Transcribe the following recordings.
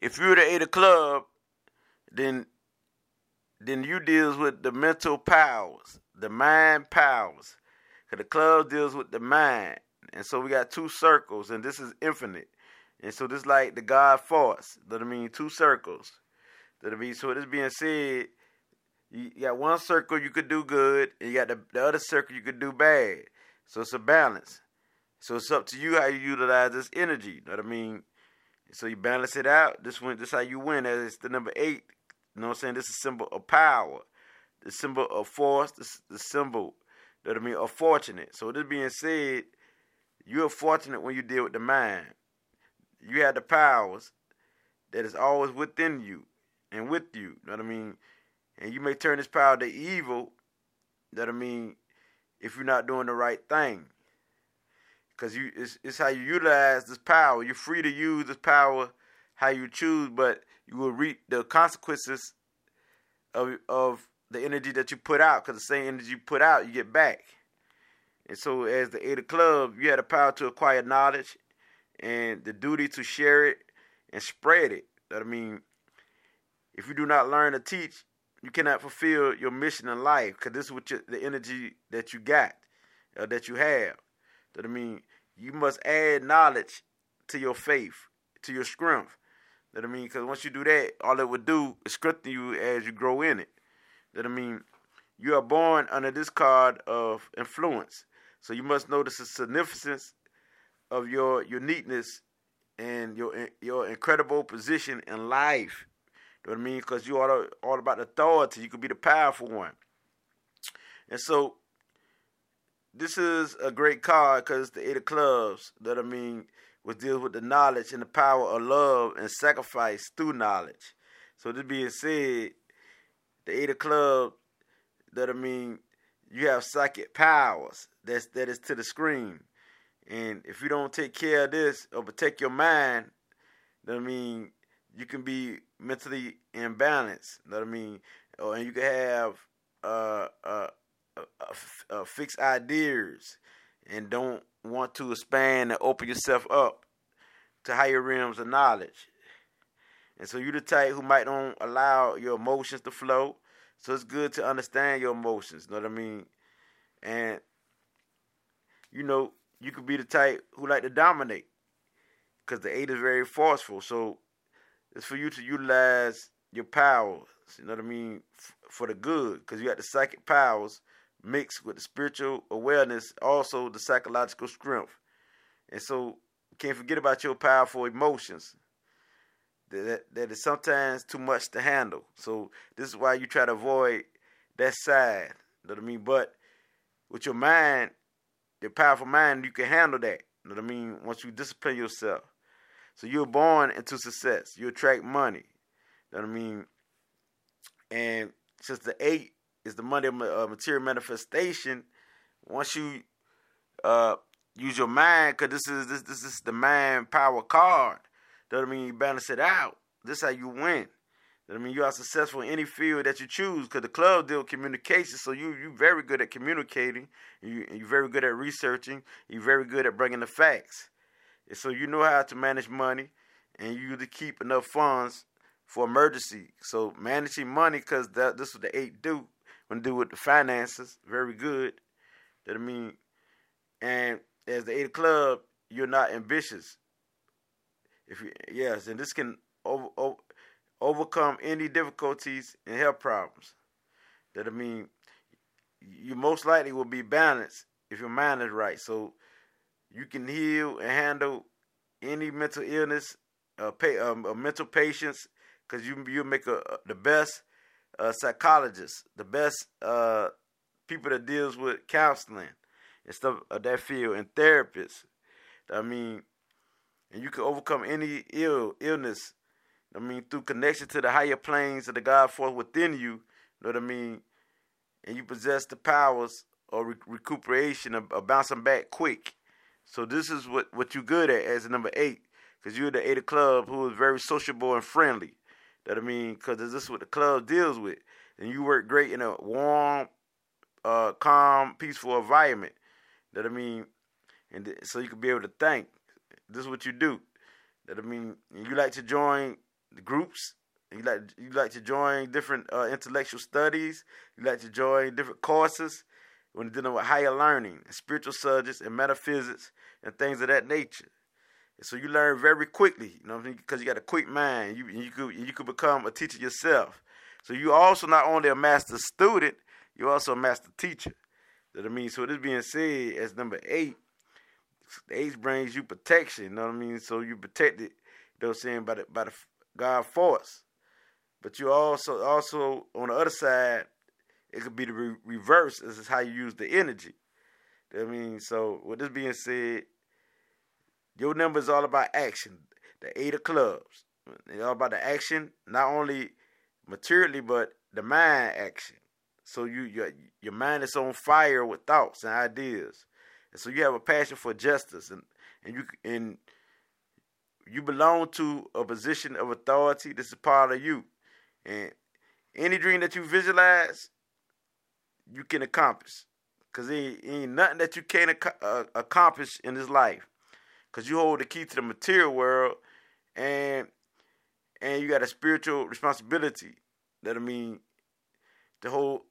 if you're the eight of club, then then you deals with the mental powers, the mind powers. Cause the club deals with the mind. And so we got two circles, and this is infinite. And so this like the God force. That I mean two circles. That I mean so this being said, you got one circle you could do good, and you got the, the other circle you could do bad. So it's a balance. So it's up to you how you utilize this energy. What I mean? So you balance it out. This one, this how you win. As it's the number eight. You know what I'm saying? This is a symbol of power, the symbol of force, the, symbol that I mean of fortunate. So this being said, you're fortunate when you deal with the mind. You have the powers that is always within you and with you. You know what I mean? And you may turn this power to evil. That I mean, if you're not doing the right thing because you it's, it's how you utilize this power. You're free to use this power how you choose, but you will reap the consequences of of the energy that you put out. Because the same energy you put out, you get back. And so, as the of clubs, you have the power to acquire knowledge and the duty to share it and spread it. I mean, if you do not learn to teach, you cannot fulfill your mission in life. Because this is what you, the energy that you got, uh, that you have. That I mean, you must add knowledge to your faith, to your strength. That I mean, because once you do that, all it would do is strengthen you as you grow in it. That I mean, you are born under this card of influence. So you must notice the significance of your uniqueness and your your incredible position in life. You know what I mean? Because you are all about authority. You could be the powerful one. And so this is a great card because the Eight of Clubs, that I mean, which deals with the knowledge and the power of love and sacrifice through knowledge. So this being said, the Eight of Clubs, that I mean, you have psychic powers. That's that is to the screen. And if you don't take care of this or protect your mind, that I mean, you can be mentally imbalanced. That I mean, or and you can have uh, uh, uh, uh, fixed ideas and don't want to expand and open yourself up to higher realms of knowledge. And so you're the type who might don't allow your emotions to flow. So it's good to understand your emotions, you know what I mean? And you know, you could be the type who like to dominate. Cause the eight is very forceful. So it's for you to utilize your powers, you know what I mean, for the good. Cause you got the psychic powers mixed with the spiritual awareness, also the psychological strength. And so can't forget about your powerful emotions. That, that is sometimes too much to handle. So this is why you try to avoid that side. You know what I mean? But with your mind, your powerful mind, you can handle that. You know what I mean? Once you discipline yourself. So you're born into success. You attract money. You know what I mean? And since the eight is the money uh, material manifestation. Once you uh, use your mind, because this is this this is the mind power card. I mean, you balance it out. This is how you win. I mean, you are successful in any field that you choose. Because the club deal communication, so you you very good at communicating. You you're very good at researching. You're very good at bringing the facts. And so you know how to manage money, and you to keep enough funds for emergency. So managing money, because that this is the eight do when do with the finances. Very good. That I mean, and as the eight club, you're not ambitious. If you yes, and this can over, over, overcome any difficulties and health problems. That I mean, you most likely will be balanced if your mind is right. So you can heal and handle any mental illness, uh, pay, um, uh, mental patients, because you you make a, the best uh, psychologists, the best uh, people that deals with counseling and stuff of that field, and therapists. I mean, and you can overcome any ill illness. I mean, through connection to the higher planes of the God force within you. You know what I mean? And you possess the powers of re- recuperation of, of, bouncing back quick. So this is what what you're good at as number eight, because you're the eight of club who is very sociable and friendly. That I mean, because this is what the club deals with, and you work great in a warm, uh, calm, peaceful environment. That I mean, and th- so you can be able to think. This is what you do. That I mean, you like to join the groups. You like you like to join different uh, intellectual studies. You like to join different courses when dealing with higher learning, spiritual subjects, and metaphysics, and things of that nature. So you learn very quickly, you know, what I mean? because you got a quick mind. You you could you could become a teacher yourself. So you also not only a master student, you're also a master teacher. That I mean. So this being said, as number eight, eight brings you protection. You know what I mean? So you protected. You know what I'm saying by the by the God force. But you also also on the other side, it could be the re- reverse. This is how you use the energy. I mean, so with this being said, your number is all about action. The eight of clubs. It's all about the action, not only materially, but the mind action. So you your your mind is on fire with thoughts and ideas, and so you have a passion for justice, and and you and you belong to a position of authority. This is part of you. And any dream that you visualize, you can accomplish. Because ain't, ain't nothing that you can't ac- uh, accomplish in this life. Because you hold the key to the material world and and you got a spiritual responsibility. That I mean, to hold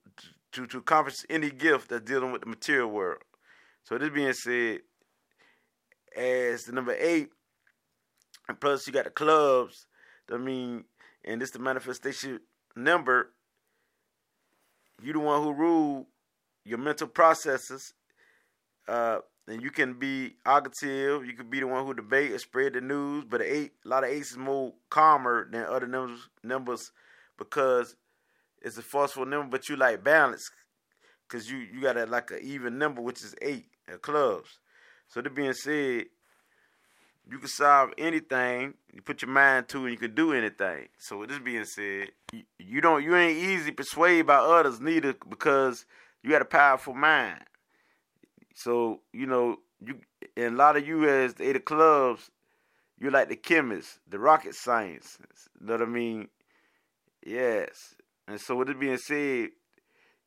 to to accomplish any gift that's dealing with the material world. So this being said, as the number eight, and plus you got the clubs. That I mean, and this the manifestation number. You the one who rule your mental processes. Uh, and you can be argumentative. You could be the one who debate or spread the news. But eight, a lot of eights is more calmer than other numbers, numbers because it's a forceful number. But you like balance because you you got a like an even number, which is eight at clubs. So that being said, you can solve anything. You put your mind to and you can do anything. So with this being said, you, you don't you ain't easy persuaded by others neither because you got a powerful mind. So you know you and a lot of you as the eight clubs, you like the chemist, the rocket science. You know what I mean? Yes. And so with it being said,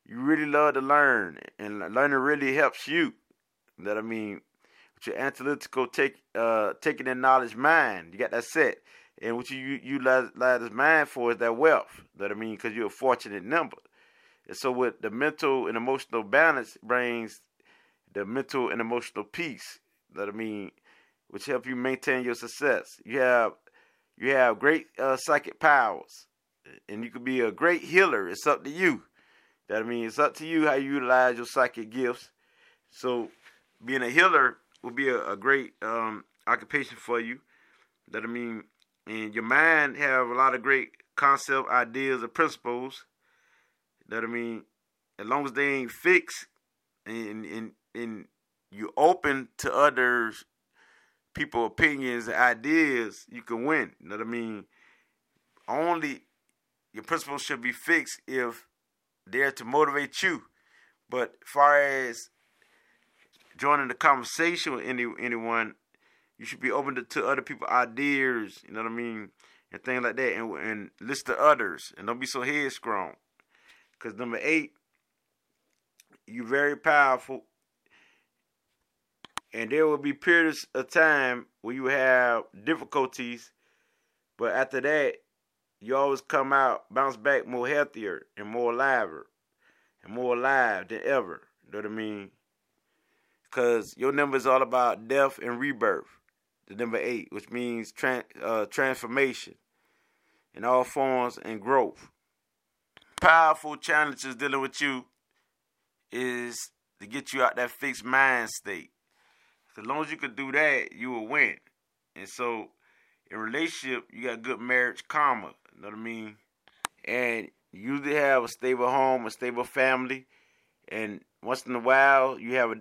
you really love to learn, and learning really helps you. You know what I mean? With your analytical take uh taking in knowledge mind. You got that set. And what you you utilize this mind for is that wealth. That I mean, because you're a fortunate number. And so, with the mental and emotional balance brings the mental and emotional peace. That I mean, which help you maintain your success. You have you have great uh, psychic powers, and you could be a great healer. It's up to you. That I mean, it's up to you how you utilize your psychic gifts. So, being a healer will be a, a great um, occupation for you. That I mean, and your mind have a lot of great concept, ideas, and principles. That I mean, as long as they ain't fixed, and and and you open to others, people opinions, ideas, you can win. You know what I mean? Only your principles should be fixed if they're to motivate you. But far as joining the conversation with any anyone, you should be open to, to other people's ideas. You know what I mean, and things like that, and and list to others, and don't be so headstrong. Because number eight, you're very powerful, and there will be periods of time where you have difficulties, but after that, you always come out, bounce back more healthier and more alive, and more alive than ever. You know what I mean? because your number is all about death and rebirth. The number eight, which means tran- uh, transformation in all forms and growth. Powerful challenges dealing with you is to get you out that fixed mind state. As long as you can do that, you will win. And so, in relationship, you got good marriage karma. You know what I mean? And you usually have a stable home, a stable family, and once in a while, you have a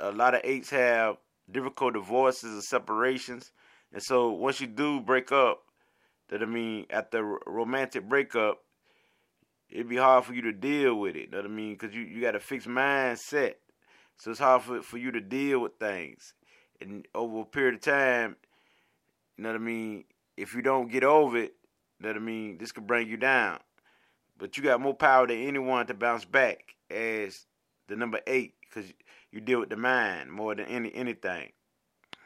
a lot of eights have difficult divorces and separations, and so once you do break up, that I mean, the romantic breakup, it'd be hard for you to deal with it. You know what I mean? Because you, you got a fixed mindset, so it's hard for for you to deal with things. And over a period of time, you know what I mean. If you don't get over it, you know what I mean. This could bring you down. But you got more power than anyone to bounce back as the number eight, because you deal with the mind more than any anything.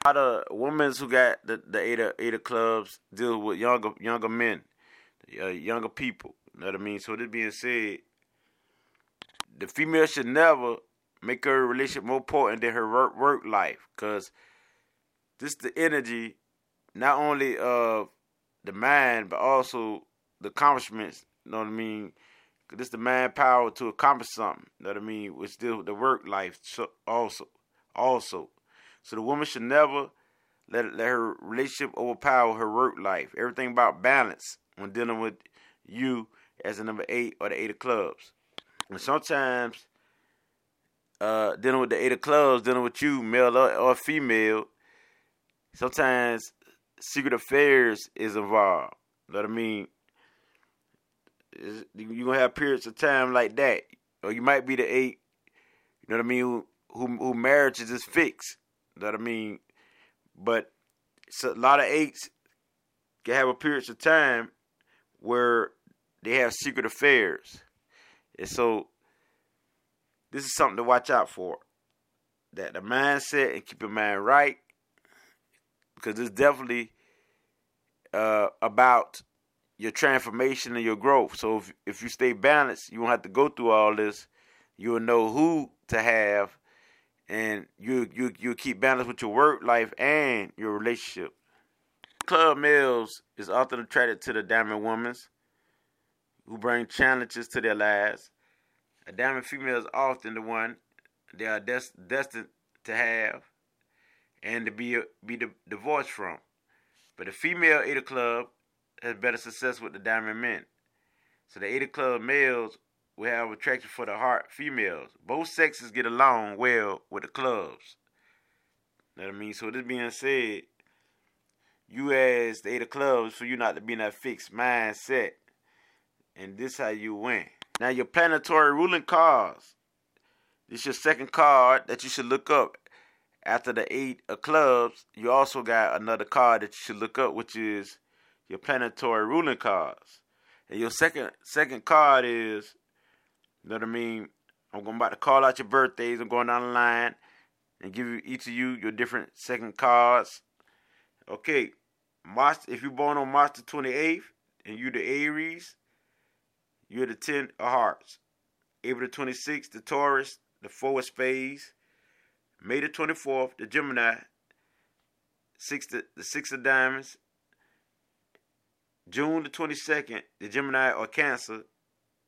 A lot of women who got the, the eight of, eight of clubs deal with younger younger men, uh, younger people. You know what I mean? So this being said, the female should never make her relationship more important than her work, work life, cause this the energy, not only of the mind, but also the accomplishments. You know what I mean? This the manpower to accomplish something. You know what I mean? With still the work life also, also. So the woman should never let let her relationship overpower her work life. Everything about balance when dealing with you as a number eight or the eight of clubs. And sometimes uh, dealing with the eight of clubs, dealing with you, male or, or female, sometimes secret affairs is involved. You know what I mean? You're gonna have periods of time like that, or you might be the eight. You know what I mean? Who who, who marriages is fixed. You know what I mean? But a lot of eights can have a periods of time where they have secret affairs, and so this is something to watch out for. That the mindset and keep your mind right, because it's definitely uh, about your transformation and your growth. So if if you stay balanced, you won't have to go through all this. You'll know who to have, and you you you keep balance with your work life and your relationship. Club males is often attracted to the diamond women who bring challenges to their lives. A diamond female is often the one they are des- destined to have and to be be divorced from. But the female of club has better success with the diamond men. So the of club males will have attraction for the heart females. Both sexes get along well with the clubs. Know what I mean? So this being said, you as the eight of clubs for you not to be in that fixed mindset. And this how you win. Now your planetary ruling cards. This is your second card that you should look up after the eight of clubs, you also got another card that you should look up, which is your planetary ruling cards. And your second second card is, you know what I mean? I'm going about to call out your birthdays. I'm going down the line and give you each of you your different second cards. Okay, March. If you're born on March the 28th and you're the Aries, you're the 10 of Hearts. April the 26th, the Taurus, the Four of Spades. May the 24th, the Gemini, six the, the Six of Diamonds. June the 22nd, the Gemini or Cancer,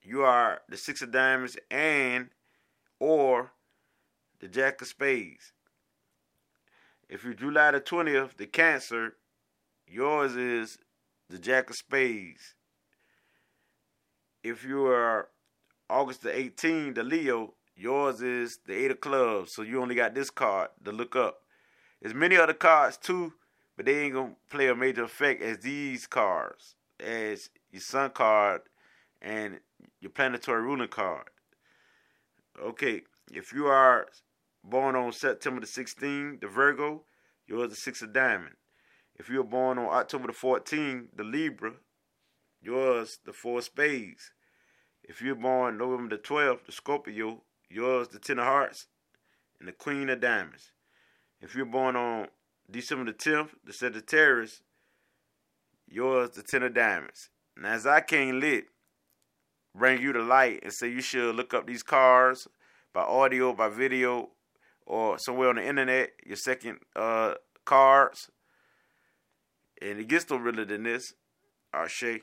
you are the Six of Diamonds and or the Jack of Spades. If you're July the 20th, the Cancer, yours is the Jack of Spades. If you are August the 18th, the Leo, Yours is the eight of clubs, so you only got this card to look up. There's many other cards too, but they ain't gonna play a major effect as these cards, as your sun card and your planetary ruling card. Okay, if you are born on September the 16th, the Virgo, yours the six of diamond. If you were born on October the 14th, the Libra, yours the four of spades. If you're born November the 12th, the Scorpio, Yours, the Ten of Hearts, and the Queen of Diamonds. If you're born on December the 10th, the Sagittarius, yours, the Ten of Diamonds. Now, as I came lit, bring you to light and say you should look up these cards by audio, by video, or somewhere on the internet, your second uh, cards. And it gets no realer than this. Ashe.